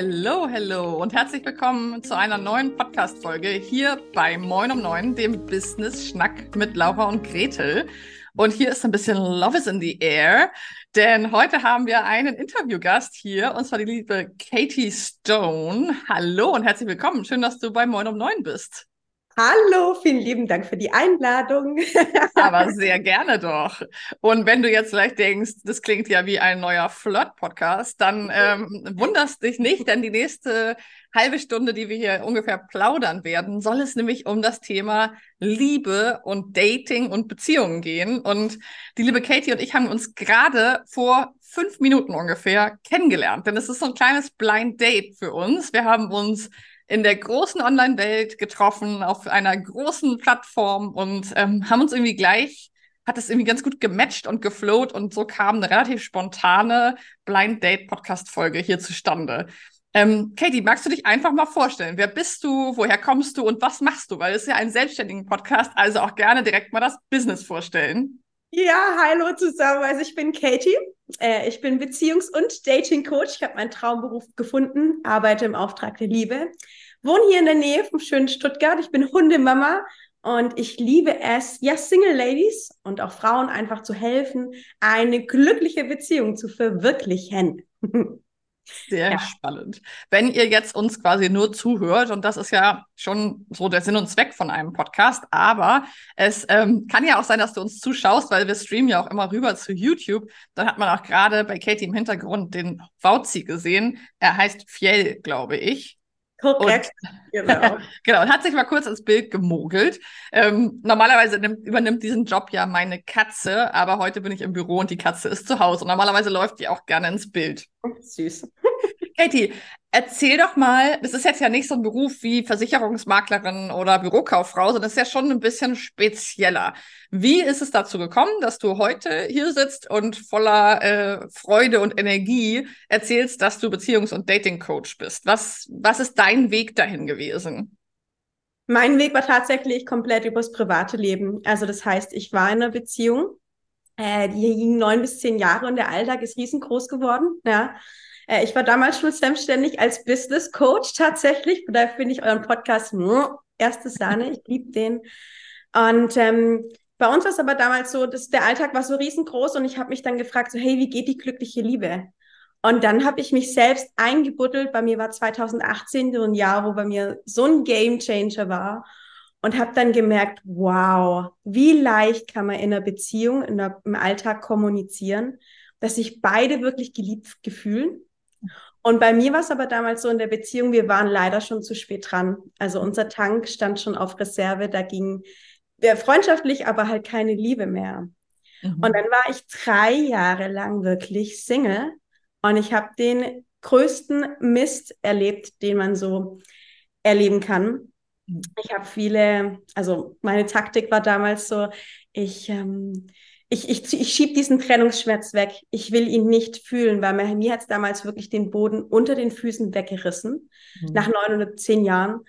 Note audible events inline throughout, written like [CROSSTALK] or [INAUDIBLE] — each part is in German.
hello, hello und herzlich willkommen zu einer neuen Podcast-Folge hier bei Moin um Neun, dem Business-Schnack mit Laura und Gretel. Und hier ist ein bisschen Love is in the air, denn heute haben wir einen Interviewgast hier, und zwar die liebe Katie Stone. Hallo und herzlich willkommen. Schön, dass du bei Moin um Neun bist. Hallo, vielen lieben Dank für die Einladung. [LAUGHS] Aber sehr gerne doch. Und wenn du jetzt vielleicht denkst, das klingt ja wie ein neuer Flirt-Podcast, dann [LAUGHS] ähm, wunderst dich nicht, denn die nächste halbe Stunde, die wir hier ungefähr plaudern werden, soll es nämlich um das Thema Liebe und Dating und Beziehungen gehen. Und die liebe Katie und ich haben uns gerade vor fünf Minuten ungefähr kennengelernt, denn es ist so ein kleines Blind Date für uns. Wir haben uns in der großen Online-Welt getroffen, auf einer großen Plattform und ähm, haben uns irgendwie gleich, hat es irgendwie ganz gut gematcht und geflowt und so kam eine relativ spontane Blind Date Podcast-Folge hier zustande. Ähm, Katie, magst du dich einfach mal vorstellen? Wer bist du? Woher kommst du und was machst du? Weil es ist ja ein selbstständigen Podcast, also auch gerne direkt mal das Business vorstellen. Ja, hallo zusammen. Also ich bin Katie. Äh, ich bin Beziehungs- und Dating-Coach. Ich habe meinen Traumberuf gefunden, arbeite im Auftrag der Liebe, wohne hier in der Nähe vom schönen Stuttgart. Ich bin Hundemama und ich liebe es, ja, Single Ladies und auch Frauen einfach zu helfen, eine glückliche Beziehung zu verwirklichen. [LAUGHS] Sehr ja. spannend. Wenn ihr jetzt uns quasi nur zuhört, und das ist ja schon so der Sinn und Zweck von einem Podcast, aber es ähm, kann ja auch sein, dass du uns zuschaust, weil wir streamen ja auch immer rüber zu YouTube. Dann hat man auch gerade bei Katie im Hintergrund den Wauzi gesehen. Er heißt Fjell, glaube ich. Korrekt, und, [LAUGHS] [LAUGHS] genau. genau, und hat sich mal kurz ins Bild gemogelt. Ähm, normalerweise nimmt, übernimmt diesen Job ja meine Katze, aber heute bin ich im Büro und die Katze ist zu Hause. Und normalerweise läuft die auch gerne ins Bild. Süß. Katie, erzähl doch mal, das ist jetzt ja nicht so ein Beruf wie Versicherungsmaklerin oder Bürokauffrau, sondern das ist ja schon ein bisschen spezieller. Wie ist es dazu gekommen, dass du heute hier sitzt und voller äh, Freude und Energie erzählst, dass du Beziehungs- und Dating-Coach bist? Was, was ist dein Weg dahin gewesen? Mein Weg war tatsächlich komplett übers private Leben. Also das heißt, ich war in einer Beziehung, äh, die ging neun bis zehn Jahre und der Alltag ist riesengroß geworden. Ja. Äh, ich war damals schon selbstständig als Business Coach tatsächlich. Daher finde ich euren Podcast nur erste Sahne. Ich liebe den. Und ähm, bei uns war es aber damals so, dass der Alltag war so riesengroß und ich habe mich dann gefragt, so hey, wie geht die glückliche Liebe? Und dann habe ich mich selbst eingebuddelt. Bei mir war 2018 so ein Jahr, wo bei mir so ein Game Changer war und habe dann gemerkt, wow, wie leicht kann man in einer Beziehung, in der, im Alltag kommunizieren, dass sich beide wirklich geliebt gefühlen und bei mir war es aber damals so in der Beziehung, wir waren leider schon zu spät dran. Also unser Tank stand schon auf Reserve, da ging wir freundschaftlich, aber halt keine Liebe mehr. Mhm. Und dann war ich drei Jahre lang wirklich Single und ich habe den größten Mist erlebt, den man so erleben kann. Mhm. Ich habe viele, also meine Taktik war damals so, ich ähm, ich, ich, ich schiebe diesen Trennungsschmerz weg. Ich will ihn nicht fühlen, weil mir, mir hat es damals wirklich den Boden unter den Füßen weggerissen, mhm. nach neun oder zehn Jahren.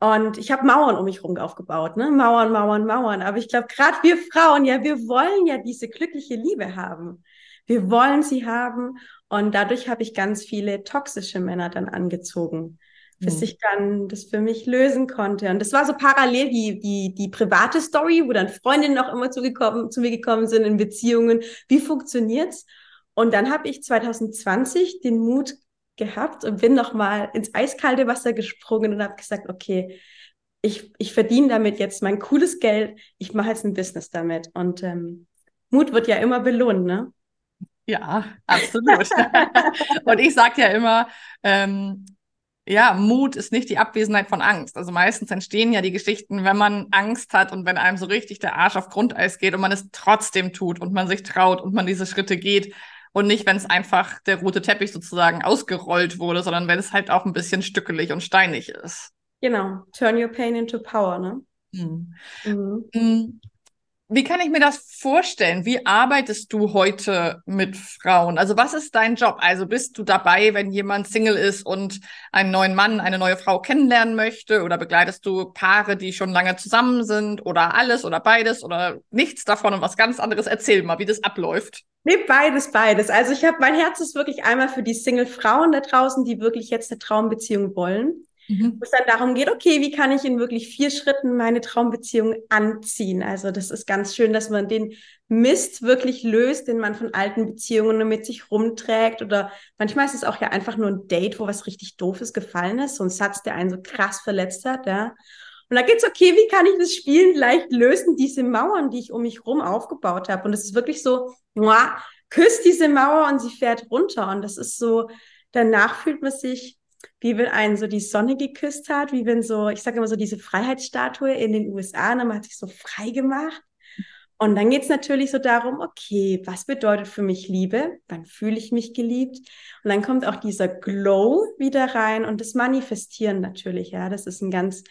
Und ich habe Mauern um mich herum aufgebaut, ne? Mauern, Mauern, Mauern. Aber ich glaube, gerade wir Frauen, ja, wir wollen ja diese glückliche Liebe haben. Wir wollen sie haben. Und dadurch habe ich ganz viele toxische Männer dann angezogen bis mhm. ich dann das für mich lösen konnte. Und das war so parallel die, die, die private Story, wo dann Freundinnen auch immer zugekommen, zu mir gekommen sind in Beziehungen. Wie funktioniert's? Und dann habe ich 2020 den Mut gehabt und bin nochmal ins eiskalte Wasser gesprungen und habe gesagt, okay, ich, ich verdiene damit jetzt mein cooles Geld, ich mache jetzt ein Business damit. Und ähm, Mut wird ja immer belohnt, ne? Ja, absolut. [LAUGHS] und ich sage ja immer, ähm, ja, Mut ist nicht die Abwesenheit von Angst. Also meistens entstehen ja die Geschichten, wenn man Angst hat und wenn einem so richtig der Arsch auf Grundeis geht und man es trotzdem tut und man sich traut und man diese Schritte geht und nicht, wenn es einfach der rote Teppich sozusagen ausgerollt wurde, sondern wenn es halt auch ein bisschen stückelig und steinig ist. Genau, turn your pain into power, ne? Mhm. Mhm. Wie kann ich mir das vorstellen? Wie arbeitest du heute mit Frauen? Also was ist dein Job? Also bist du dabei, wenn jemand Single ist und einen neuen Mann, eine neue Frau kennenlernen möchte? Oder begleitest du Paare, die schon lange zusammen sind? Oder alles oder beides oder nichts davon und was ganz anderes? Erzähl mal, wie das abläuft. Nee, beides, beides. Also ich habe, mein Herz ist wirklich einmal für die Single-Frauen da draußen, die wirklich jetzt eine Traumbeziehung wollen. Mhm. Wo es dann darum geht, okay, wie kann ich in wirklich vier Schritten meine Traumbeziehung anziehen? Also das ist ganz schön, dass man den Mist wirklich löst, den man von alten Beziehungen mit sich rumträgt. Oder manchmal ist es auch ja einfach nur ein Date, wo was richtig Doofes gefallen ist, so ein Satz, der einen so krass verletzt hat, ja. Und da geht's okay, wie kann ich das Spielen leicht lösen, diese Mauern, die ich um mich rum aufgebaut habe. Und es ist wirklich so, muah, küsst diese Mauer und sie fährt runter. Und das ist so, danach fühlt man sich, wie wenn einen so die Sonne geküsst hat, wie wenn so, ich sage immer so diese Freiheitsstatue in den USA, und ne, hat sich so frei gemacht. Und dann geht's natürlich so darum, okay, was bedeutet für mich Liebe? Wann fühle ich mich geliebt? Und dann kommt auch dieser Glow wieder rein und das Manifestieren natürlich, ja, das ist ein ganz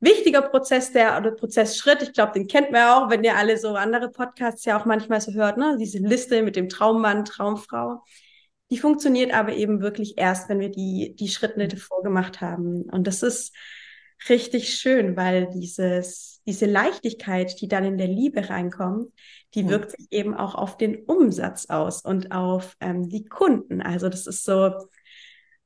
wichtiger Prozess, der oder Prozessschritt. Ich glaube, den kennt man auch, wenn ihr alle so andere Podcasts ja auch manchmal so hört, ne? Diese Liste mit dem Traummann, Traumfrau. Die funktioniert aber eben wirklich erst, wenn wir die, die Schritte vorgemacht haben. Und das ist richtig schön, weil dieses, diese Leichtigkeit, die dann in der Liebe reinkommt, die wirkt sich eben auch auf den Umsatz aus und auf ähm, die Kunden. Also das ist so,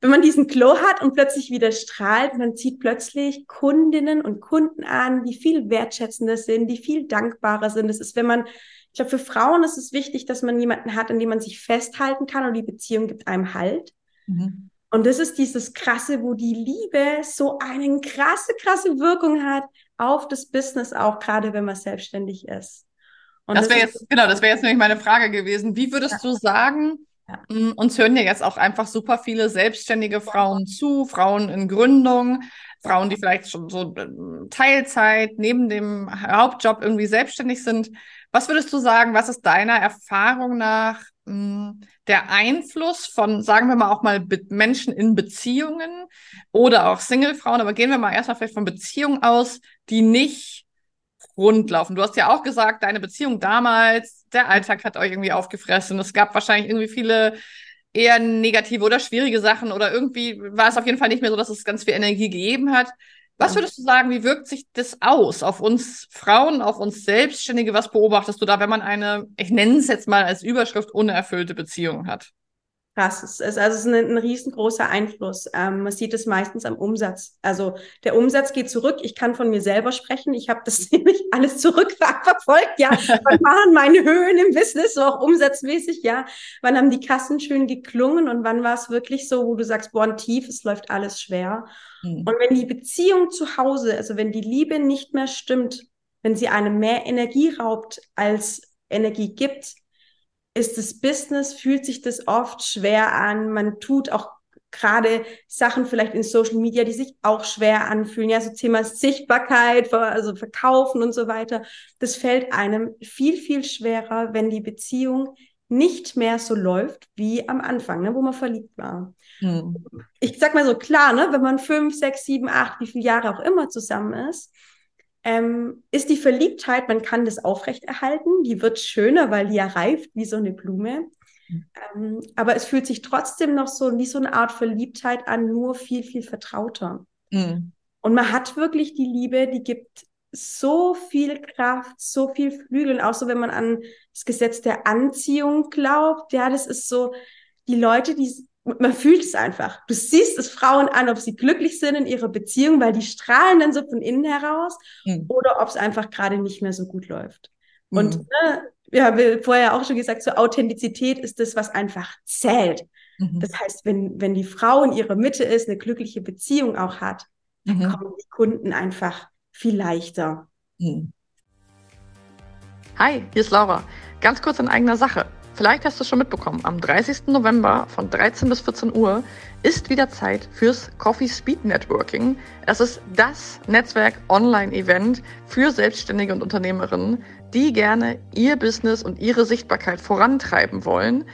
wenn man diesen Glow hat und plötzlich wieder strahlt, man zieht plötzlich Kundinnen und Kunden an, die viel wertschätzender sind, die viel dankbarer sind. Das ist, wenn man, ich glaube, für Frauen ist es wichtig, dass man jemanden hat, an dem man sich festhalten kann und die Beziehung gibt einem Halt. Mhm. Und das ist dieses krasse, wo die Liebe so eine krasse, krasse Wirkung hat auf das Business, auch gerade wenn man selbstständig ist. Und das wäre jetzt, genau, das wäre jetzt nämlich meine Frage gewesen. Wie würdest ja. du sagen, ja. Mm, uns hören ja jetzt auch einfach super viele selbstständige Frauen zu, Frauen in Gründung, Frauen, die vielleicht schon so ähm, Teilzeit neben dem Hauptjob irgendwie selbstständig sind. Was würdest du sagen, was ist deiner Erfahrung nach mh, mm, der Einfluss von, sagen wir mal auch mal Menschen in Beziehungen oder auch Single-Frauen, aber gehen wir mal erstmal vielleicht von Beziehungen aus, die nicht rund laufen. Du hast ja auch gesagt, deine Beziehung damals, der Alltag hat euch irgendwie aufgefressen. Es gab wahrscheinlich irgendwie viele eher negative oder schwierige Sachen oder irgendwie war es auf jeden Fall nicht mehr so, dass es ganz viel Energie gegeben hat. Was würdest du sagen, wie wirkt sich das aus auf uns Frauen, auf uns Selbstständige? Was beobachtest du da, wenn man eine, ich nenne es jetzt mal als Überschrift, unerfüllte Beziehung hat? Krass. Es ist, also es ist ein, ein riesengroßer Einfluss. Ähm, man sieht es meistens am Umsatz. Also der Umsatz geht zurück. Ich kann von mir selber sprechen. Ich habe das [LAUGHS] nämlich alles zurückverfolgt. Ja, wann [LAUGHS] waren meine Höhen im Business, so auch umsatzmäßig? Ja, wann haben die Kassen schön geklungen und wann war es wirklich so, wo du sagst, boah, ein Tief, es läuft alles schwer. Mhm. Und wenn die Beziehung zu Hause, also wenn die Liebe nicht mehr stimmt, wenn sie einem mehr Energie raubt als Energie gibt, ist das Business, fühlt sich das oft schwer an. Man tut auch gerade Sachen vielleicht in Social Media, die sich auch schwer anfühlen. Ja, so Thema Sichtbarkeit, also Verkaufen und so weiter. Das fällt einem viel, viel schwerer, wenn die Beziehung nicht mehr so läuft wie am Anfang, ne, wo man verliebt war. Hm. Ich sag mal so klar, ne, wenn man fünf, sechs, sieben, acht, wie viele Jahre auch immer zusammen ist, ähm, ist die Verliebtheit, man kann das aufrechterhalten, die wird schöner, weil die ja reift wie so eine Blume. Mhm. Ähm, aber es fühlt sich trotzdem noch so wie so eine Art Verliebtheit an, nur viel, viel vertrauter. Mhm. Und man hat wirklich die Liebe, die gibt so viel Kraft, so viel Flügel, auch so, wenn man an das Gesetz der Anziehung glaubt. Ja, das ist so, die Leute, die man fühlt es einfach. Du siehst es Frauen an, ob sie glücklich sind in ihrer Beziehung, weil die strahlen dann so von innen heraus, mhm. oder ob es einfach gerade nicht mehr so gut läuft. Mhm. Und ne, wir haben vorher auch schon gesagt, so Authentizität ist das, was einfach zählt. Mhm. Das heißt, wenn, wenn die Frau in ihrer Mitte ist, eine glückliche Beziehung auch hat, dann mhm. kommen die Kunden einfach viel leichter. Mhm. Hi, hier ist Laura. Ganz kurz in eigener Sache. Vielleicht hast du es schon mitbekommen, am 30. November von 13 bis 14 Uhr ist wieder Zeit fürs Coffee Speed Networking. Es ist das Netzwerk-Online-Event für Selbstständige und Unternehmerinnen, die gerne ihr Business und ihre Sichtbarkeit vorantreiben wollen.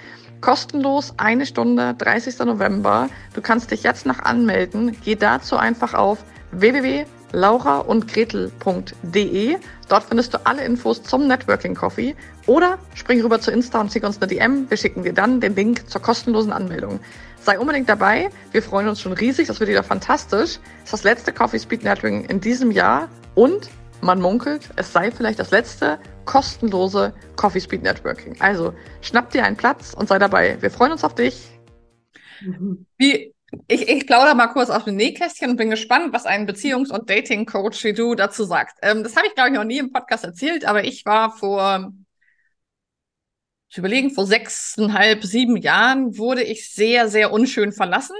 Kostenlos eine Stunde, 30. November. Du kannst dich jetzt noch anmelden. Geh dazu einfach auf www laura und gretel.de. Dort findest du alle Infos zum Networking Coffee oder spring rüber zu Insta und schick uns eine DM. Wir schicken dir dann den Link zur kostenlosen Anmeldung. Sei unbedingt dabei. Wir freuen uns schon riesig. Das wird wieder fantastisch. Das ist das letzte Coffee Speed Networking in diesem Jahr und man munkelt, es sei vielleicht das letzte kostenlose Coffee Speed Networking. Also schnapp dir einen Platz und sei dabei. Wir freuen uns auf dich. Wie, ich, ich plaudere mal kurz aus dem Nähkästchen und bin gespannt, was ein Beziehungs- und Dating-Coach wie du dazu sagst. Ähm, das habe ich, glaube ich, noch nie im Podcast erzählt, aber ich war vor, ich überlegen, vor sechseinhalb, sieben Jahren wurde ich sehr, sehr unschön verlassen.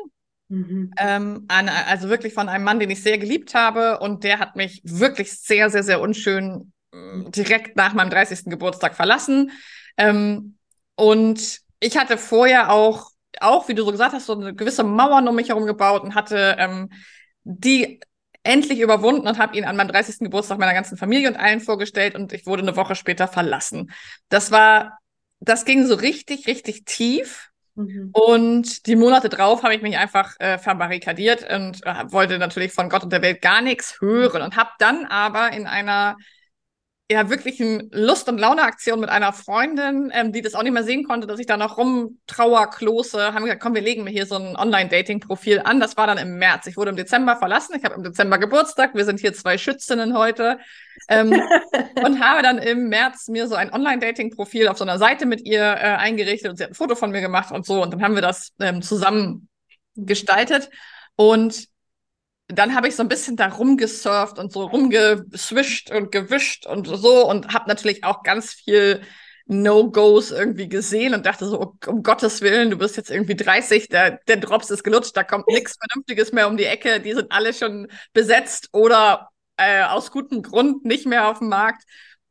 Mhm. Ähm, an, also wirklich von einem Mann, den ich sehr geliebt habe und der hat mich wirklich sehr, sehr, sehr unschön äh, direkt nach meinem 30. Geburtstag verlassen. Ähm, und ich hatte vorher auch, auch wie du so gesagt hast, so eine gewisse Mauer um mich herum gebaut und hatte ähm, die endlich überwunden und habe ihn an meinem 30. Geburtstag meiner ganzen Familie und allen vorgestellt und ich wurde eine Woche später verlassen. Das war, das ging so richtig, richtig tief. Mhm. Und die Monate drauf habe ich mich einfach äh, verbarrikadiert und äh, wollte natürlich von Gott und der Welt gar nichts hören und habe dann aber in einer ja wirklich eine Lust- und Laune-Aktion mit einer Freundin, ähm, die das auch nicht mehr sehen konnte, dass ich da noch rumtrauerklose, haben gesagt, komm, wir legen mir hier so ein Online-Dating-Profil an. Das war dann im März. Ich wurde im Dezember verlassen. Ich habe im Dezember Geburtstag. Wir sind hier zwei Schützinnen heute. Ähm, [LAUGHS] und habe dann im März mir so ein Online-Dating-Profil auf so einer Seite mit ihr äh, eingerichtet und sie hat ein Foto von mir gemacht und so. Und dann haben wir das ähm, zusammen gestaltet. Und dann habe ich so ein bisschen da rumgesurft und so rumgeswischt und gewischt und so und habe natürlich auch ganz viel No-Gos irgendwie gesehen und dachte so, um Gottes Willen, du bist jetzt irgendwie 30, der, der Drops ist gelutscht, da kommt nichts Vernünftiges mehr um die Ecke, die sind alle schon besetzt oder äh, aus gutem Grund nicht mehr auf dem Markt.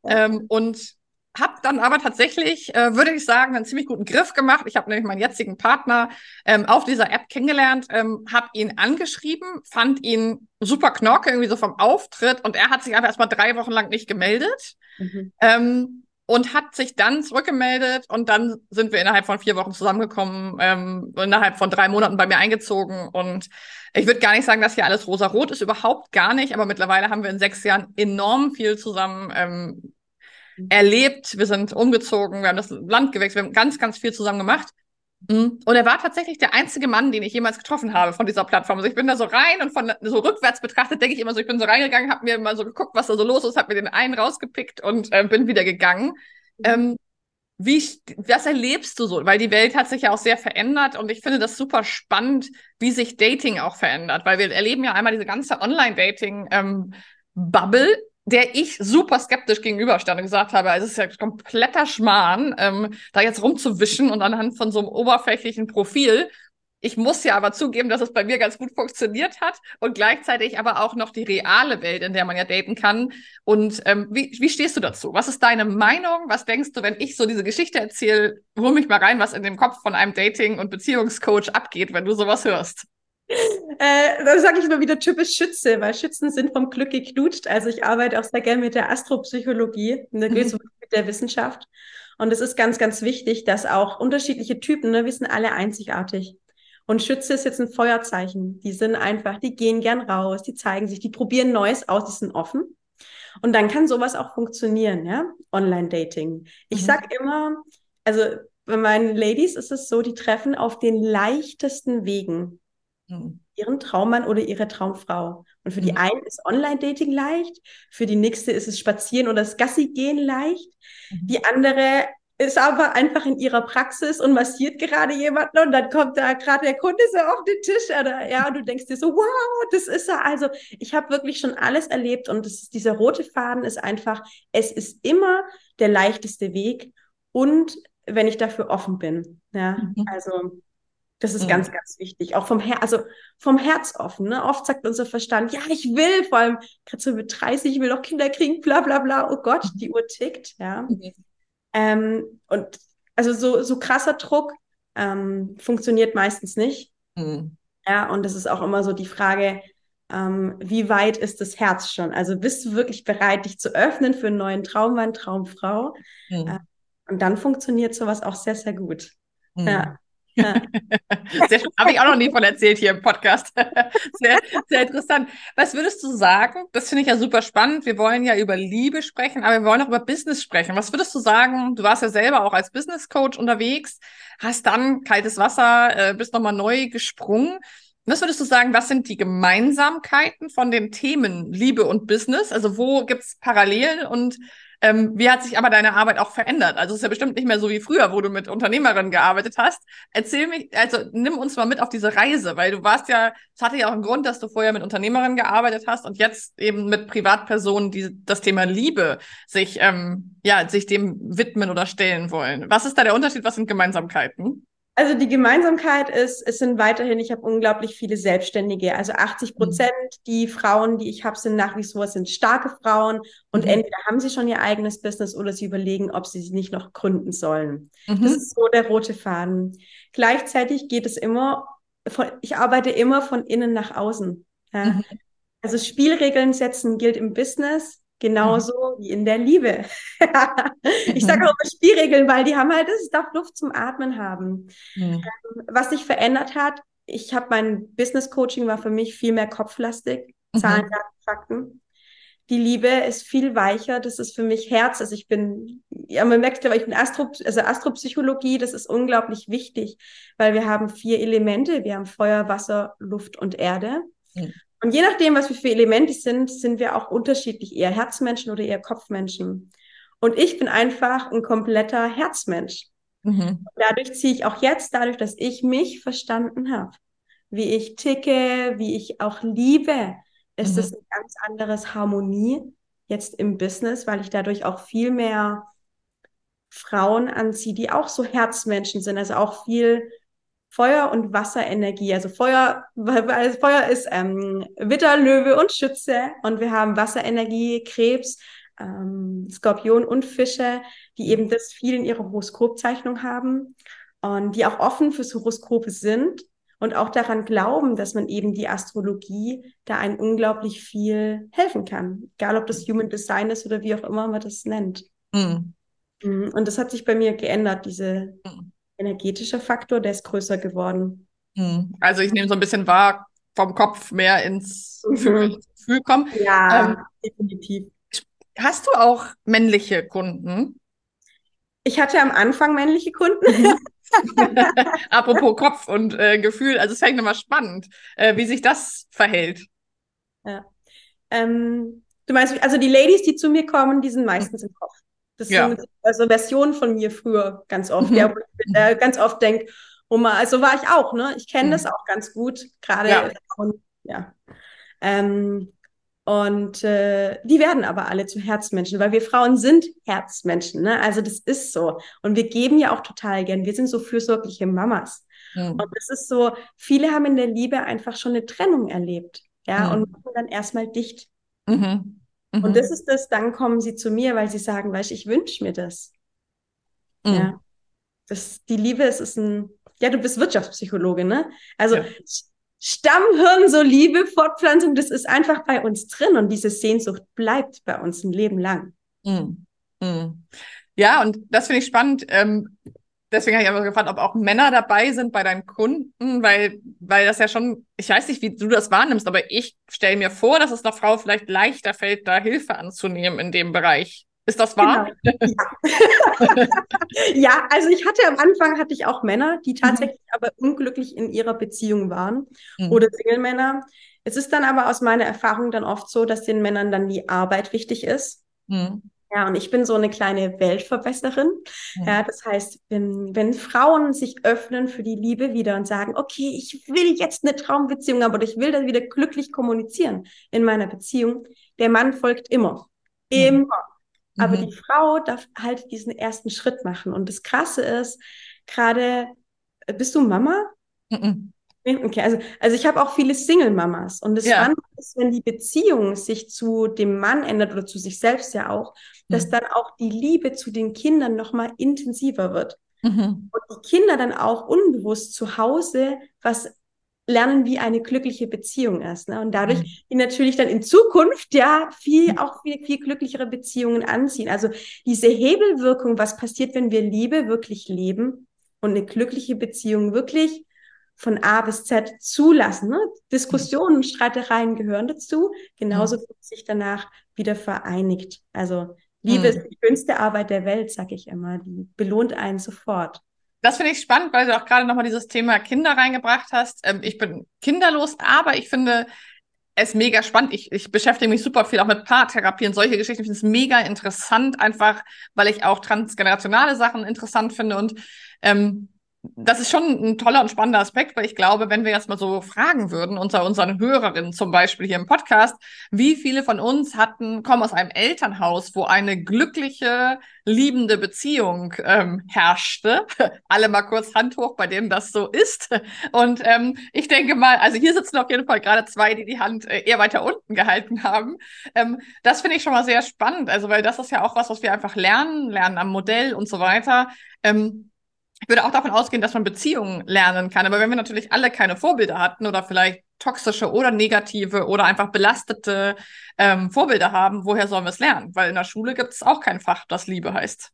Ähm, und habe dann aber tatsächlich, äh, würde ich sagen, einen ziemlich guten Griff gemacht. Ich habe nämlich meinen jetzigen Partner ähm, auf dieser App kennengelernt, ähm, habe ihn angeschrieben, fand ihn super knorke irgendwie so vom Auftritt und er hat sich einfach erstmal drei Wochen lang nicht gemeldet. Mhm. Ähm, und hat sich dann zurückgemeldet und dann sind wir innerhalb von vier Wochen zusammengekommen, ähm, innerhalb von drei Monaten bei mir eingezogen und ich würde gar nicht sagen, dass hier alles rosa-rot ist, überhaupt gar nicht, aber mittlerweile haben wir in sechs Jahren enorm viel zusammen ähm, erlebt, wir sind umgezogen, wir haben das Land gewechselt, wir haben ganz, ganz viel zusammen gemacht. Mhm. Und er war tatsächlich der einzige Mann, den ich jemals getroffen habe von dieser Plattform. Also ich bin da so rein und von so rückwärts betrachtet denke ich immer so, ich bin so reingegangen, habe mir mal so geguckt, was da so los ist, habe mir den einen rausgepickt und äh, bin wieder gegangen. Mhm. Ähm, wie, was erlebst du so? Weil die Welt hat sich ja auch sehr verändert und ich finde das super spannend, wie sich Dating auch verändert, weil wir erleben ja einmal diese ganze Online-Dating-Bubble, ähm, der ich super skeptisch gegenüberstand und gesagt habe, es ist ja kompletter Schmarrn, ähm, da jetzt rumzuwischen und anhand von so einem oberflächlichen Profil. Ich muss ja aber zugeben, dass es bei mir ganz gut funktioniert hat und gleichzeitig aber auch noch die reale Welt, in der man ja daten kann. Und ähm, wie, wie stehst du dazu? Was ist deine Meinung? Was denkst du, wenn ich so diese Geschichte erzähle? Hol mich mal rein, was in dem Kopf von einem Dating- und Beziehungscoach abgeht, wenn du sowas hörst. Äh, da sage ich mal wieder typisch Schütze, weil Schützen sind vom Glück geknutscht. Also ich arbeite auch sehr gerne mit der Astropsychologie, in der, mhm. mit der Wissenschaft. Und es ist ganz, ganz wichtig, dass auch unterschiedliche Typen, ne, wir sind alle einzigartig. Und Schütze ist jetzt ein Feuerzeichen. Die sind einfach, die gehen gern raus, die zeigen sich, die probieren Neues aus, die sind offen. Und dann kann sowas auch funktionieren, ja? Online-Dating. Ich mhm. sag immer, also bei meinen Ladies ist es so, die treffen auf den leichtesten Wegen mhm. Ihren Traummann oder ihre Traumfrau. Und für die mhm. einen ist Online-Dating leicht, für die nächste ist es Spazieren oder das Gassi-Gehen leicht. Mhm. Die andere ist aber einfach in ihrer Praxis und massiert gerade jemanden und dann kommt da gerade der Kunde so auf den Tisch oder, ja, und du denkst dir so, wow, das ist er. Also ich habe wirklich schon alles erlebt und das, dieser rote Faden ist einfach, es ist immer der leichteste Weg und wenn ich dafür offen bin. Ja, mhm. also das ist mhm. ganz, ganz wichtig. Auch vom Her also vom Herz offen. Ne? Oft sagt unser Verstand, ja, ich will, vor allem gerade so mit 30, ich will noch Kinder kriegen, bla bla bla. Oh Gott, die mhm. Uhr tickt, ja. Mhm. Ähm, und also so, so krasser Druck ähm, funktioniert meistens nicht. Mhm. Ja, und das ist auch immer so die Frage, ähm, wie weit ist das Herz schon? Also bist du wirklich bereit, dich zu öffnen für einen neuen Traummann, Traumfrau? Mhm. Äh, und dann funktioniert sowas auch sehr, sehr gut. Mhm. Ja. Ja. [LAUGHS] Habe ich auch noch nie von erzählt hier im Podcast. [LAUGHS] Sehr, sehr interessant. Was würdest du sagen? Das finde ich ja super spannend. Wir wollen ja über Liebe sprechen, aber wir wollen auch über Business sprechen. Was würdest du sagen? Du warst ja selber auch als Business Coach unterwegs, hast dann kaltes Wasser, äh, bist nochmal neu gesprungen. Was würdest du sagen, was sind die Gemeinsamkeiten von den Themen Liebe und Business? Also wo gibt es Parallelen und ähm, wie hat sich aber deine Arbeit auch verändert? Also es ist ja bestimmt nicht mehr so wie früher, wo du mit Unternehmerinnen gearbeitet hast. Erzähl mich, also nimm uns mal mit auf diese Reise, weil du warst ja, es hatte ja auch einen Grund, dass du vorher mit Unternehmerinnen gearbeitet hast und jetzt eben mit Privatpersonen, die das Thema Liebe sich, ähm, ja, sich dem widmen oder stellen wollen. Was ist da der Unterschied? Was sind Gemeinsamkeiten? Also die Gemeinsamkeit ist, es sind weiterhin, ich habe unglaublich viele Selbstständige. Also 80 Prozent mhm. die Frauen, die ich habe, sind nach wie vor sind starke Frauen und mhm. entweder haben sie schon ihr eigenes Business oder sie überlegen, ob sie sich nicht noch gründen sollen. Mhm. Das ist so der rote Faden. Gleichzeitig geht es immer, von, ich arbeite immer von innen nach außen. Ja. Mhm. Also Spielregeln setzen gilt im Business, Genauso mhm. wie in der Liebe. [LAUGHS] ich sage auch immer Spielregeln, weil die haben halt, es darf Luft zum Atmen haben. Mhm. was sich verändert hat, ich habe mein Business Coaching war für mich viel mehr kopflastig, Zahlen, mhm. Daten, Fakten. Die Liebe ist viel weicher, das ist für mich Herz. Also ich bin, ja, man merkt, aber ich bin Astro, also Astropsychologie, das ist unglaublich wichtig, weil wir haben vier Elemente. Wir haben Feuer, Wasser, Luft und Erde. Mhm. Und je nachdem, was wir für Elemente sind, sind wir auch unterschiedlich, eher Herzmenschen oder eher Kopfmenschen. Und ich bin einfach ein kompletter Herzmensch. Mhm. Dadurch ziehe ich auch jetzt, dadurch, dass ich mich verstanden habe, wie ich ticke, wie ich auch liebe, ist es mhm. ein ganz anderes Harmonie jetzt im Business, weil ich dadurch auch viel mehr Frauen anziehe, die auch so Herzmenschen sind, also auch viel Feuer- und Wasserenergie. Also Feuer, weil Feuer ist ähm, Witter, Löwe und Schütze und wir haben Wasserenergie, Krebs, ähm, Skorpion und Fische, die eben das viel in ihrer Horoskopzeichnung haben und die auch offen fürs Horoskope sind und auch daran glauben, dass man eben die Astrologie da einen unglaublich viel helfen kann. Egal, ob das Human Design ist oder wie auch immer man das nennt. Mhm. Und das hat sich bei mir geändert, diese, mhm energetischer Faktor, der ist größer geworden. Hm. Also ich nehme so ein bisschen wahr, vom Kopf mehr ins mhm. Gefühl kommen. Ja, ähm, definitiv. Hast du auch männliche Kunden? Ich hatte am Anfang männliche Kunden. [LAUGHS] [LAUGHS] Apropos Kopf und äh, Gefühl, also es fängt nochmal spannend, äh, wie sich das verhält. Ja. Ähm, du meinst, also die Ladies, die zu mir kommen, die sind meistens im Kopf. Das ja. sind also Versionen von mir früher ganz oft, mhm. ja, wo ich äh, ganz oft denke, Oma, also war ich auch, ne? Ich kenne mhm. das auch ganz gut, gerade ja. Und, ja. Ähm, und äh, die werden aber alle zu Herzmenschen, weil wir Frauen sind Herzmenschen, ne? Also das ist so. Und wir geben ja auch total gern. Wir sind so fürsorgliche Mamas. Mhm. Und das ist so, viele haben in der Liebe einfach schon eine Trennung erlebt, ja, mhm. und machen dann erstmal dicht. Mhm. Mhm. Und das ist das, dann kommen sie zu mir, weil sie sagen, weißt ich wünsche mir das. Mhm. Ja. Das, die Liebe, es ist ein, ja, du bist Wirtschaftspsychologe, ne? Also ja. Stammhirn, so Liebe, Fortpflanzung, das ist einfach bei uns drin und diese Sehnsucht bleibt bei uns ein Leben lang. Mhm. mhm. Ja, und das finde ich spannend. Ähm, deswegen habe ich einfach gefragt, ob auch Männer dabei sind bei deinen Kunden, weil, weil das ja schon, ich weiß nicht, wie du das wahrnimmst, aber ich stelle mir vor, dass es einer Frau vielleicht leichter fällt, da Hilfe anzunehmen in dem Bereich. Ist das wahr? Genau. Ja. [LAUGHS] ja. also ich hatte am Anfang hatte ich auch Männer, die mhm. tatsächlich mhm. aber unglücklich in ihrer Beziehung waren mhm. oder Single-Männer. Es ist dann aber aus meiner Erfahrung dann oft so, dass den Männern dann die Arbeit wichtig ist. Mhm. Ja, und ich bin so eine kleine Weltverbesserin. Ja. ja, das heißt, wenn, wenn Frauen sich öffnen für die Liebe wieder und sagen, okay, ich will jetzt eine Traumbeziehung, aber ich will dann wieder glücklich kommunizieren in meiner Beziehung, der Mann folgt immer. Immer. Mhm. Aber die Frau darf halt diesen ersten Schritt machen. Und das Krasse ist, gerade, äh, bist du Mama? Mhm. Okay, also, also ich habe auch viele Single-Mamas und das ja. Spannende ist, wenn die Beziehung sich zu dem Mann ändert oder zu sich selbst ja auch, dass mhm. dann auch die Liebe zu den Kindern nochmal intensiver wird. Mhm. Und die Kinder dann auch unbewusst zu Hause was lernen, wie eine glückliche Beziehung ist. Ne? Und dadurch mhm. die natürlich dann in Zukunft ja viel, mhm. auch viel, viel glücklichere Beziehungen anziehen. Also diese Hebelwirkung, was passiert, wenn wir Liebe wirklich leben und eine glückliche Beziehung wirklich von A bis Z zulassen. Ne? Diskussionen, Streitereien gehören dazu, genauso mhm. wird sich danach wieder vereinigt. Also Liebe mhm. ist die schönste Arbeit der Welt, sag ich immer. Die belohnt einen sofort. Das finde ich spannend, weil du auch gerade nochmal dieses Thema Kinder reingebracht hast. Ähm, ich bin kinderlos, aber ich finde es mega spannend. Ich, ich beschäftige mich super viel auch mit Paartherapie und solche Geschichten. Ich finde es mega interessant, einfach weil ich auch transgenerationale Sachen interessant finde und ähm, das ist schon ein toller und spannender Aspekt, weil ich glaube, wenn wir jetzt mal so fragen würden, unter unseren Hörerinnen zum Beispiel hier im Podcast, wie viele von uns hatten, kommen aus einem Elternhaus, wo eine glückliche, liebende Beziehung ähm, herrschte. [LAUGHS] Alle mal kurz Hand hoch, bei denen das so ist. Und ähm, ich denke mal, also hier sitzen auf jeden Fall gerade zwei, die die Hand äh, eher weiter unten gehalten haben. Ähm, das finde ich schon mal sehr spannend, also weil das ist ja auch was, was wir einfach lernen, lernen am Modell und so weiter. Ähm, ich würde auch davon ausgehen, dass man Beziehungen lernen kann. Aber wenn wir natürlich alle keine Vorbilder hatten oder vielleicht toxische oder negative oder einfach belastete ähm, Vorbilder haben, woher sollen wir es lernen? Weil in der Schule gibt es auch kein Fach, das Liebe heißt.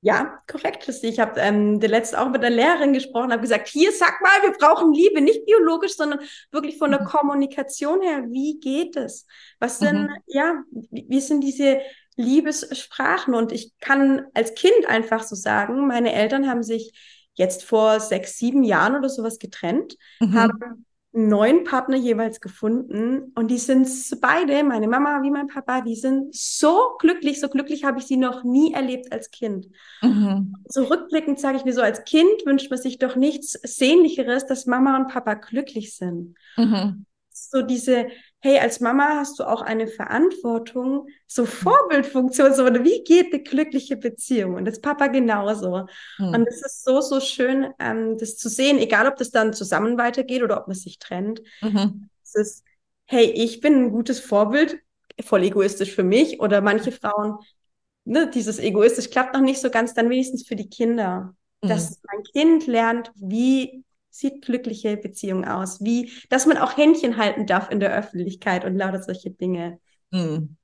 Ja, korrekt, Christi. Ich habe ähm, der letzte auch mit der Lehrerin gesprochen, habe gesagt, hier, sag mal, wir brauchen Liebe, nicht biologisch, sondern wirklich von der mhm. Kommunikation her. Wie geht es? Was sind, mhm. ja, wie, wie sind diese Liebessprachen. Und ich kann als Kind einfach so sagen, meine Eltern haben sich jetzt vor sechs, sieben Jahren oder sowas getrennt, mhm. haben einen neuen Partner jeweils gefunden und die sind beide, meine Mama wie mein Papa, die sind so glücklich, so glücklich habe ich sie noch nie erlebt als Kind. Mhm. So rückblickend sage ich mir so, als Kind wünscht man sich doch nichts Sehnlicheres, dass Mama und Papa glücklich sind. Mhm. So diese hey, als Mama hast du auch eine Verantwortung, so Vorbildfunktion, so, wie geht eine glückliche Beziehung? Und das Papa genauso. Mhm. Und es ist so, so schön, ähm, das zu sehen, egal ob das dann zusammen weitergeht oder ob man sich trennt. Mhm. Es ist, hey, ich bin ein gutes Vorbild, voll egoistisch für mich oder manche Frauen, ne, dieses egoistisch klappt noch nicht so ganz, dann wenigstens für die Kinder. Mhm. Dass mein Kind lernt, wie sieht glückliche Beziehung aus? Wie, dass man auch Händchen halten darf in der Öffentlichkeit und lauter solche Dinge. Hm.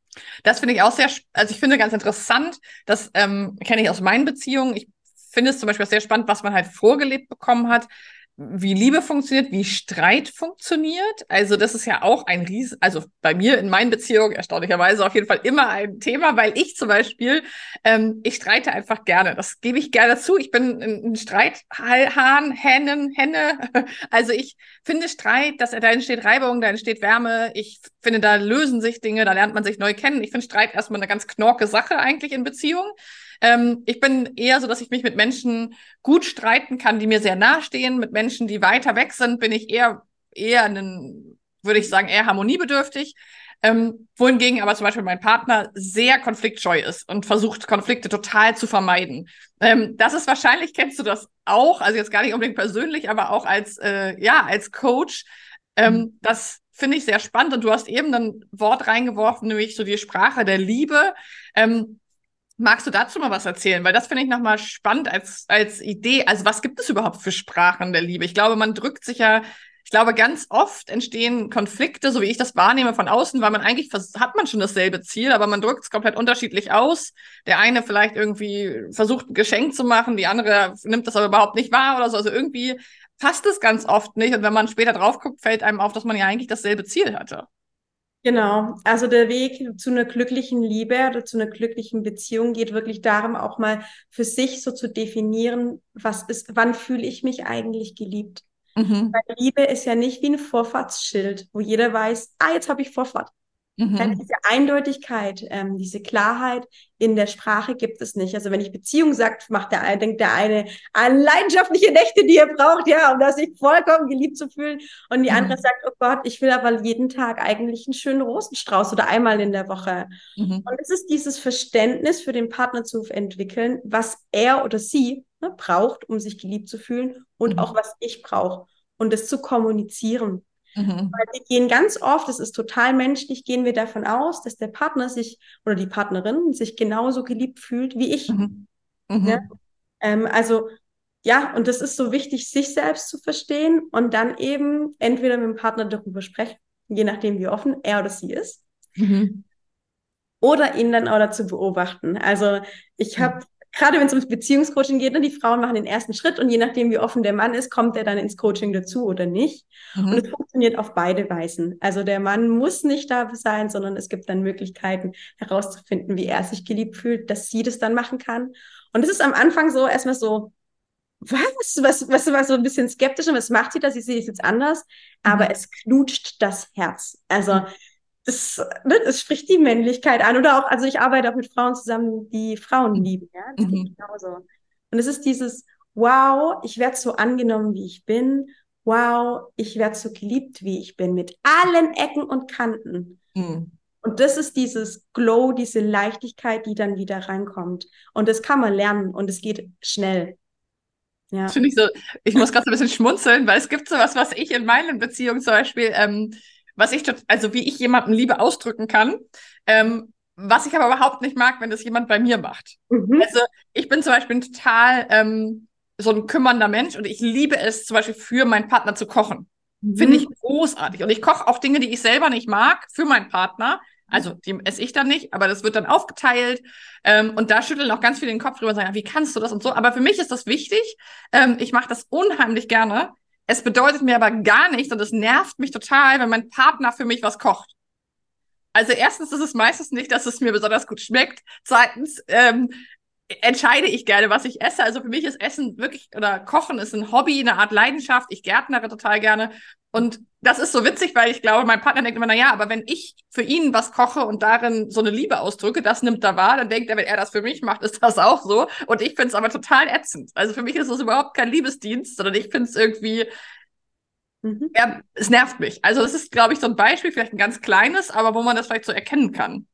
Das finde ich auch sehr, also ich finde ganz interessant, das ähm, kenne ich aus meinen Beziehungen. Ich finde es zum Beispiel sehr spannend, was man halt vorgelebt bekommen hat wie Liebe funktioniert, wie Streit funktioniert. Also das ist ja auch ein Riesen, also bei mir in meinen Beziehungen erstaunlicherweise auf jeden Fall immer ein Thema, weil ich zum Beispiel, ähm, ich streite einfach gerne. Das gebe ich gerne zu. Ich bin ein Streithahn, Hennen, Henne. [LAUGHS] Also ich finde Streit, dass da entsteht Reibung, da entsteht Wärme. Ich finde, da lösen sich Dinge, da lernt man sich neu kennen. Ich finde Streit erstmal eine ganz knorke Sache eigentlich in Beziehungen. Ähm, ich bin eher so, dass ich mich mit Menschen gut streiten kann, die mir sehr nahestehen. Mit Menschen, die weiter weg sind, bin ich eher, eher einen, würde ich sagen, eher harmoniebedürftig. Ähm, wohingegen aber zum Beispiel mein Partner sehr konfliktscheu ist und versucht, Konflikte total zu vermeiden. Ähm, das ist wahrscheinlich, kennst du das auch, also jetzt gar nicht unbedingt persönlich, aber auch als, äh, ja, als Coach. Ähm, mhm. Das finde ich sehr spannend. Und du hast eben ein Wort reingeworfen, nämlich so die Sprache der Liebe. Ähm, Magst du dazu mal was erzählen? Weil das finde ich nochmal spannend als, als Idee. Also was gibt es überhaupt für Sprachen der Liebe? Ich glaube, man drückt sich ja, ich glaube, ganz oft entstehen Konflikte, so wie ich das wahrnehme von außen, weil man eigentlich hat man schon dasselbe Ziel, aber man drückt es komplett unterschiedlich aus. Der eine vielleicht irgendwie versucht, ein Geschenk zu machen, die andere nimmt das aber überhaupt nicht wahr oder so. Also irgendwie passt es ganz oft nicht. Und wenn man später drauf guckt, fällt einem auf, dass man ja eigentlich dasselbe Ziel hatte. Genau, also der Weg zu einer glücklichen Liebe oder zu einer glücklichen Beziehung geht wirklich darum, auch mal für sich so zu definieren, was ist, wann fühle ich mich eigentlich geliebt. Mhm. Weil Liebe ist ja nicht wie ein Vorfahrtsschild, wo jeder weiß, ah, jetzt habe ich Vorfahrt. Mhm. diese Eindeutigkeit, ähm, diese Klarheit in der Sprache gibt es nicht. Also wenn ich Beziehung sagt, macht der eine, denkt der eine an leidenschaftliche Nächte, die er braucht, ja, um das sich vollkommen geliebt zu fühlen. Und die mhm. andere sagt, oh Gott, ich will aber jeden Tag eigentlich einen schönen Rosenstrauß oder einmal in der Woche. Mhm. Und es ist dieses Verständnis für den Partner zu entwickeln, was er oder sie ne, braucht, um sich geliebt zu fühlen und mhm. auch was ich brauche. Und das zu kommunizieren. Mhm. Weil wir gehen ganz oft, das ist total menschlich, gehen wir davon aus, dass der Partner sich oder die Partnerin sich genauso geliebt fühlt wie ich. Mhm. Mhm. Ja? Ähm, also ja, und das ist so wichtig, sich selbst zu verstehen und dann eben entweder mit dem Partner darüber sprechen, je nachdem wie offen er oder sie ist. Mhm. Oder ihn dann auch dazu beobachten. Also ich habe gerade wenn es ums Beziehungscoaching geht, ne, die Frauen machen den ersten Schritt und je nachdem, wie offen der Mann ist, kommt er dann ins Coaching dazu oder nicht. Mhm. Und es funktioniert auf beide Weisen. Also der Mann muss nicht da sein, sondern es gibt dann Möglichkeiten herauszufinden, wie er sich geliebt fühlt, dass sie das dann machen kann. Und es ist am Anfang so erstmal so, was? Was, was war so ein bisschen skeptisch und was macht sie das? Ich sehe es jetzt anders, aber mhm. es knutscht das Herz. Also, mhm. Das, ne, das spricht die Männlichkeit an. Oder auch, also ich arbeite auch mit Frauen zusammen, die Frauen mhm. lieben. Ja? Das mhm. genauso. Und es ist dieses, wow, ich werde so angenommen, wie ich bin. Wow, ich werde so geliebt, wie ich bin, mit allen Ecken und Kanten. Mhm. Und das ist dieses Glow, diese Leichtigkeit, die dann wieder reinkommt. Und das kann man lernen und es geht schnell. Ja. Finde ich so, ich muss gerade so ein bisschen schmunzeln, weil es gibt sowas, was ich in meinen Beziehungen zum Beispiel, ähm, was ich, also wie ich jemandem Liebe ausdrücken kann, ähm, was ich aber überhaupt nicht mag, wenn das jemand bei mir macht. Mhm. Also ich bin zum Beispiel total ähm, so ein kümmernder Mensch und ich liebe es zum Beispiel für meinen Partner zu kochen. Mhm. Finde ich großartig. Und ich koche auch Dinge, die ich selber nicht mag, für meinen Partner. Also die esse ich dann nicht, aber das wird dann aufgeteilt. Ähm, und da schütteln auch ganz viele den Kopf drüber und sagen, wie kannst du das und so. Aber für mich ist das wichtig. Ähm, ich mache das unheimlich gerne. Es bedeutet mir aber gar nichts und es nervt mich total, wenn mein Partner für mich was kocht. Also erstens ist es meistens nicht, dass es mir besonders gut schmeckt. Zweitens ähm, entscheide ich gerne, was ich esse. Also für mich ist Essen wirklich oder Kochen ist ein Hobby, eine Art Leidenschaft. Ich gärtnere total gerne. Und das ist so witzig, weil ich glaube, mein Partner denkt immer, na ja, aber wenn ich für ihn was koche und darin so eine Liebe ausdrücke, das nimmt er wahr, dann denkt er, wenn er das für mich macht, ist das auch so. Und ich finde es aber total ätzend. Also für mich ist es überhaupt kein Liebesdienst, sondern ich finde es irgendwie, mhm. ja, es nervt mich. Also es ist, glaube ich, so ein Beispiel, vielleicht ein ganz kleines, aber wo man das vielleicht so erkennen kann.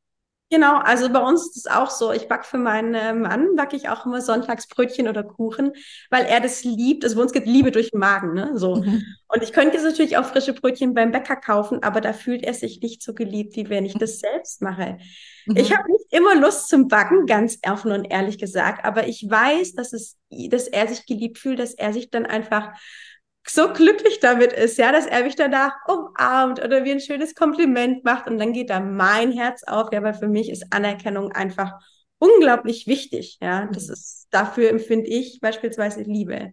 Genau, also bei uns ist es auch so. Ich backe für meinen äh, Mann, backe ich auch immer Sonntagsbrötchen oder Kuchen, weil er das liebt. Also bei uns geht Liebe durch den Magen, ne? So. Mhm. Und ich könnte jetzt natürlich auch frische Brötchen beim Bäcker kaufen, aber da fühlt er sich nicht so geliebt, wie wenn ich das selbst mache. Mhm. Ich habe nicht immer Lust zum Backen, ganz offen und ehrlich gesagt, aber ich weiß, dass es, dass er sich geliebt fühlt, dass er sich dann einfach so glücklich damit ist, ja, dass er mich danach umarmt oder wie ein schönes Kompliment macht und dann geht da mein Herz auf, ja, weil für mich ist Anerkennung einfach unglaublich wichtig, ja, das mhm. ist, dafür empfinde ich beispielsweise Liebe.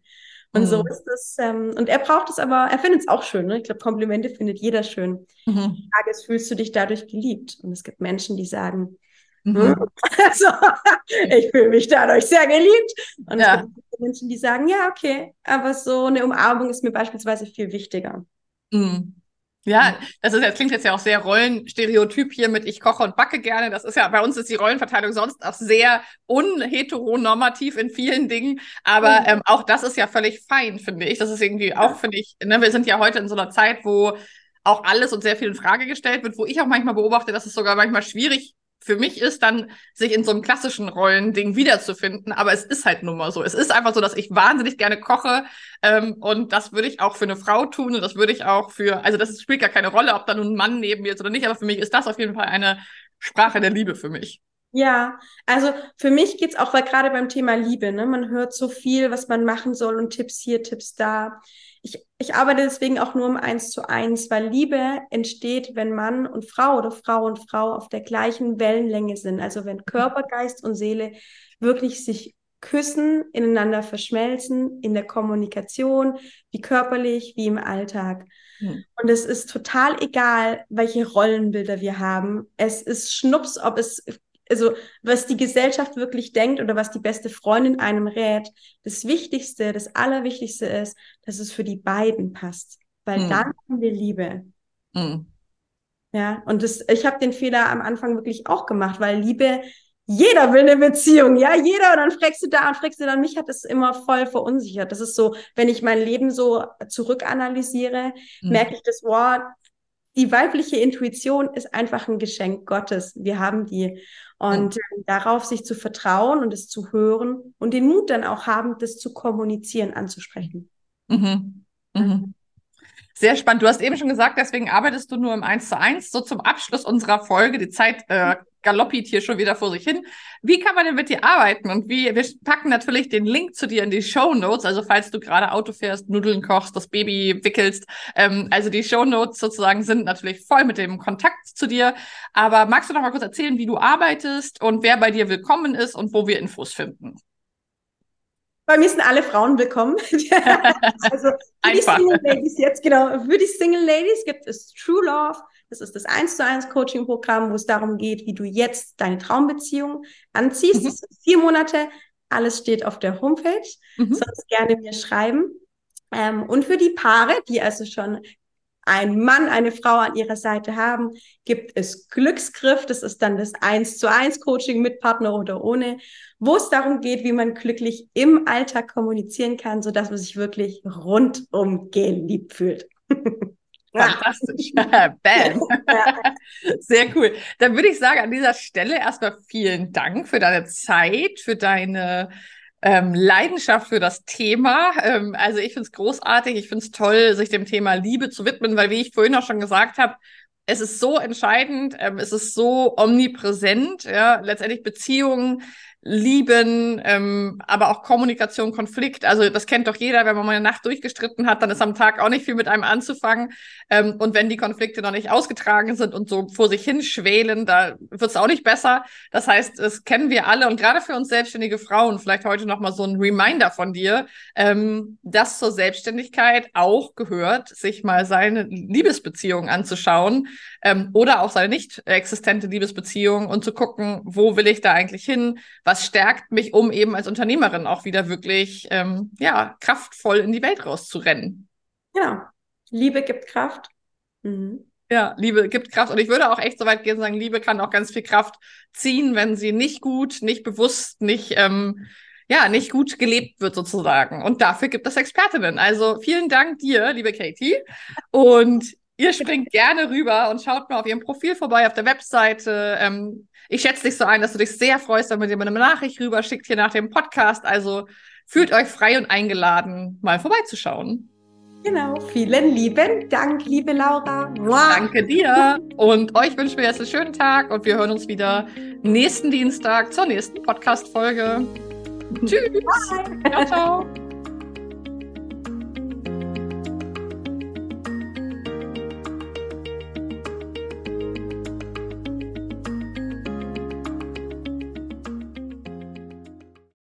Und mhm. so ist es, ähm, und er braucht es aber, er findet es auch schön, ne? ich glaube, Komplimente findet jeder schön. Mhm. Die Frage ist, fühlst du dich dadurch geliebt? Und es gibt Menschen, die sagen, Mhm. Hm? Also, [LAUGHS] ich fühle mich dadurch sehr geliebt. Und ja. es gibt Menschen, die sagen, ja, okay, aber so eine Umarmung ist mir beispielsweise viel wichtiger. Mhm. Ja, das ist, das klingt jetzt ja auch sehr Rollenstereotyp hier mit ich koche und backe gerne. Das ist ja, bei uns ist die Rollenverteilung sonst auch sehr unheteronormativ in vielen Dingen. Aber ähm, auch das ist ja völlig fein, finde ich. Das ist irgendwie auch, finde ich, ne, wir sind ja heute in so einer Zeit, wo auch alles und sehr viel in Frage gestellt wird, wo ich auch manchmal beobachte, dass es sogar manchmal schwierig für mich ist, dann sich in so einem klassischen Rollending wiederzufinden. Aber es ist halt nun mal so. Es ist einfach so, dass ich wahnsinnig gerne koche. Ähm, und das würde ich auch für eine Frau tun. Und das würde ich auch für, also das spielt gar keine Rolle, ob da nun ein Mann neben mir ist oder nicht. Aber für mich ist das auf jeden Fall eine Sprache der Liebe für mich. Ja, also für mich geht's auch, weil gerade beim Thema Liebe, ne, man hört so viel, was man machen soll und Tipps hier, Tipps da ich, ich arbeite deswegen auch nur um eins zu eins, weil Liebe entsteht, wenn Mann und Frau oder Frau und Frau auf der gleichen Wellenlänge sind. Also wenn Körper, Geist und Seele wirklich sich küssen, ineinander verschmelzen, in der Kommunikation, wie körperlich, wie im Alltag. Hm. Und es ist total egal, welche Rollenbilder wir haben. Es ist Schnups, ob es also was die Gesellschaft wirklich denkt oder was die beste Freundin einem rät, das Wichtigste, das Allerwichtigste ist, dass es für die beiden passt. Weil mhm. dann haben wir Liebe. Mhm. Ja, und das, ich habe den Fehler am Anfang wirklich auch gemacht, weil Liebe, jeder will eine Beziehung, ja, jeder, und dann fragst du da und fragst du dann, mich hat das immer voll verunsichert. Das ist so, wenn ich mein Leben so zurückanalysiere, mhm. merke ich das, wow, die weibliche Intuition ist einfach ein Geschenk Gottes. Wir haben die. Und mhm. darauf sich zu vertrauen und es zu hören und den Mut dann auch haben, das zu kommunizieren, anzusprechen. Mhm. Mhm. Sehr spannend. Du hast eben schon gesagt, deswegen arbeitest du nur im 1 zu 1. So zum Abschluss unserer Folge. Die Zeit äh, galoppiert hier schon wieder vor sich hin. Wie kann man denn mit dir arbeiten? Und wie, wir packen natürlich den Link zu dir in die Show Notes. Also falls du gerade Auto fährst, Nudeln kochst, das Baby wickelst. Ähm, also die Show Notes sozusagen sind natürlich voll mit dem Kontakt zu dir. Aber magst du noch mal kurz erzählen, wie du arbeitest und wer bei dir willkommen ist und wo wir Infos finden? Bei mir sind alle Frauen willkommen. [LAUGHS] also für die Single Ladies jetzt, genau, für die Single Ladies gibt es True Love. Das ist das 1 zu 1 Coaching-Programm, wo es darum geht, wie du jetzt deine Traumbeziehung anziehst. Mhm. Das sind vier Monate Alles steht auf der Homepage. Mhm. Sonst gerne mir schreiben. Ähm, und für die Paare, die also schon einen Mann, eine Frau an ihrer Seite haben, gibt es Glücksgriff. Das ist dann das eins zu eins Coaching mit Partner oder ohne, wo es darum geht, wie man glücklich im Alltag kommunizieren kann, so dass man sich wirklich rundum geliebt fühlt. [LAUGHS] Fantastisch. [LAUGHS] Bam. Sehr cool. Dann würde ich sagen, an dieser Stelle erstmal vielen Dank für deine Zeit, für deine ähm, Leidenschaft für das Thema. Ähm, also ich finde es großartig, ich finde es toll, sich dem Thema Liebe zu widmen, weil wie ich vorhin auch schon gesagt habe, es ist so entscheidend, ähm, es ist so omnipräsent, ja, letztendlich Beziehungen Lieben, ähm, aber auch Kommunikation, Konflikt. Also das kennt doch jeder, wenn man mal eine Nacht durchgestritten hat, dann ist am Tag auch nicht viel mit einem anzufangen. Ähm, und wenn die Konflikte noch nicht ausgetragen sind und so vor sich hin schwelen, da wird es auch nicht besser. Das heißt, das kennen wir alle und gerade für uns selbstständige Frauen, vielleicht heute noch mal so ein Reminder von dir, ähm, dass zur Selbstständigkeit auch gehört, sich mal seine Liebesbeziehung anzuschauen ähm, oder auch seine nicht existente Liebesbeziehung und zu gucken, wo will ich da eigentlich hin? Was stärkt mich, um eben als Unternehmerin auch wieder wirklich ähm, ja, kraftvoll in die Welt rauszurennen. Genau. Liebe gibt Kraft. Mhm. Ja, Liebe gibt Kraft. Und ich würde auch echt so weit gehen und sagen, Liebe kann auch ganz viel Kraft ziehen, wenn sie nicht gut, nicht bewusst, nicht, ähm, ja, nicht gut gelebt wird sozusagen. Und dafür gibt es Expertinnen. Also vielen Dank dir, liebe Katie. Und ihr springt gerne rüber und schaut mal auf ihrem Profil vorbei auf der Webseite. Ähm, ich schätze dich so ein, dass du dich sehr freust, wenn man dir mal eine Nachricht rüber schickt hier nach dem Podcast. Also fühlt euch frei und eingeladen, mal vorbeizuschauen. Genau, vielen lieben Dank, liebe Laura. Danke dir. Und euch wünschen wir jetzt einen schönen Tag und wir hören uns wieder nächsten Dienstag zur nächsten Podcast-Folge. [LAUGHS] Tschüss. Bye. Ciao, ciao.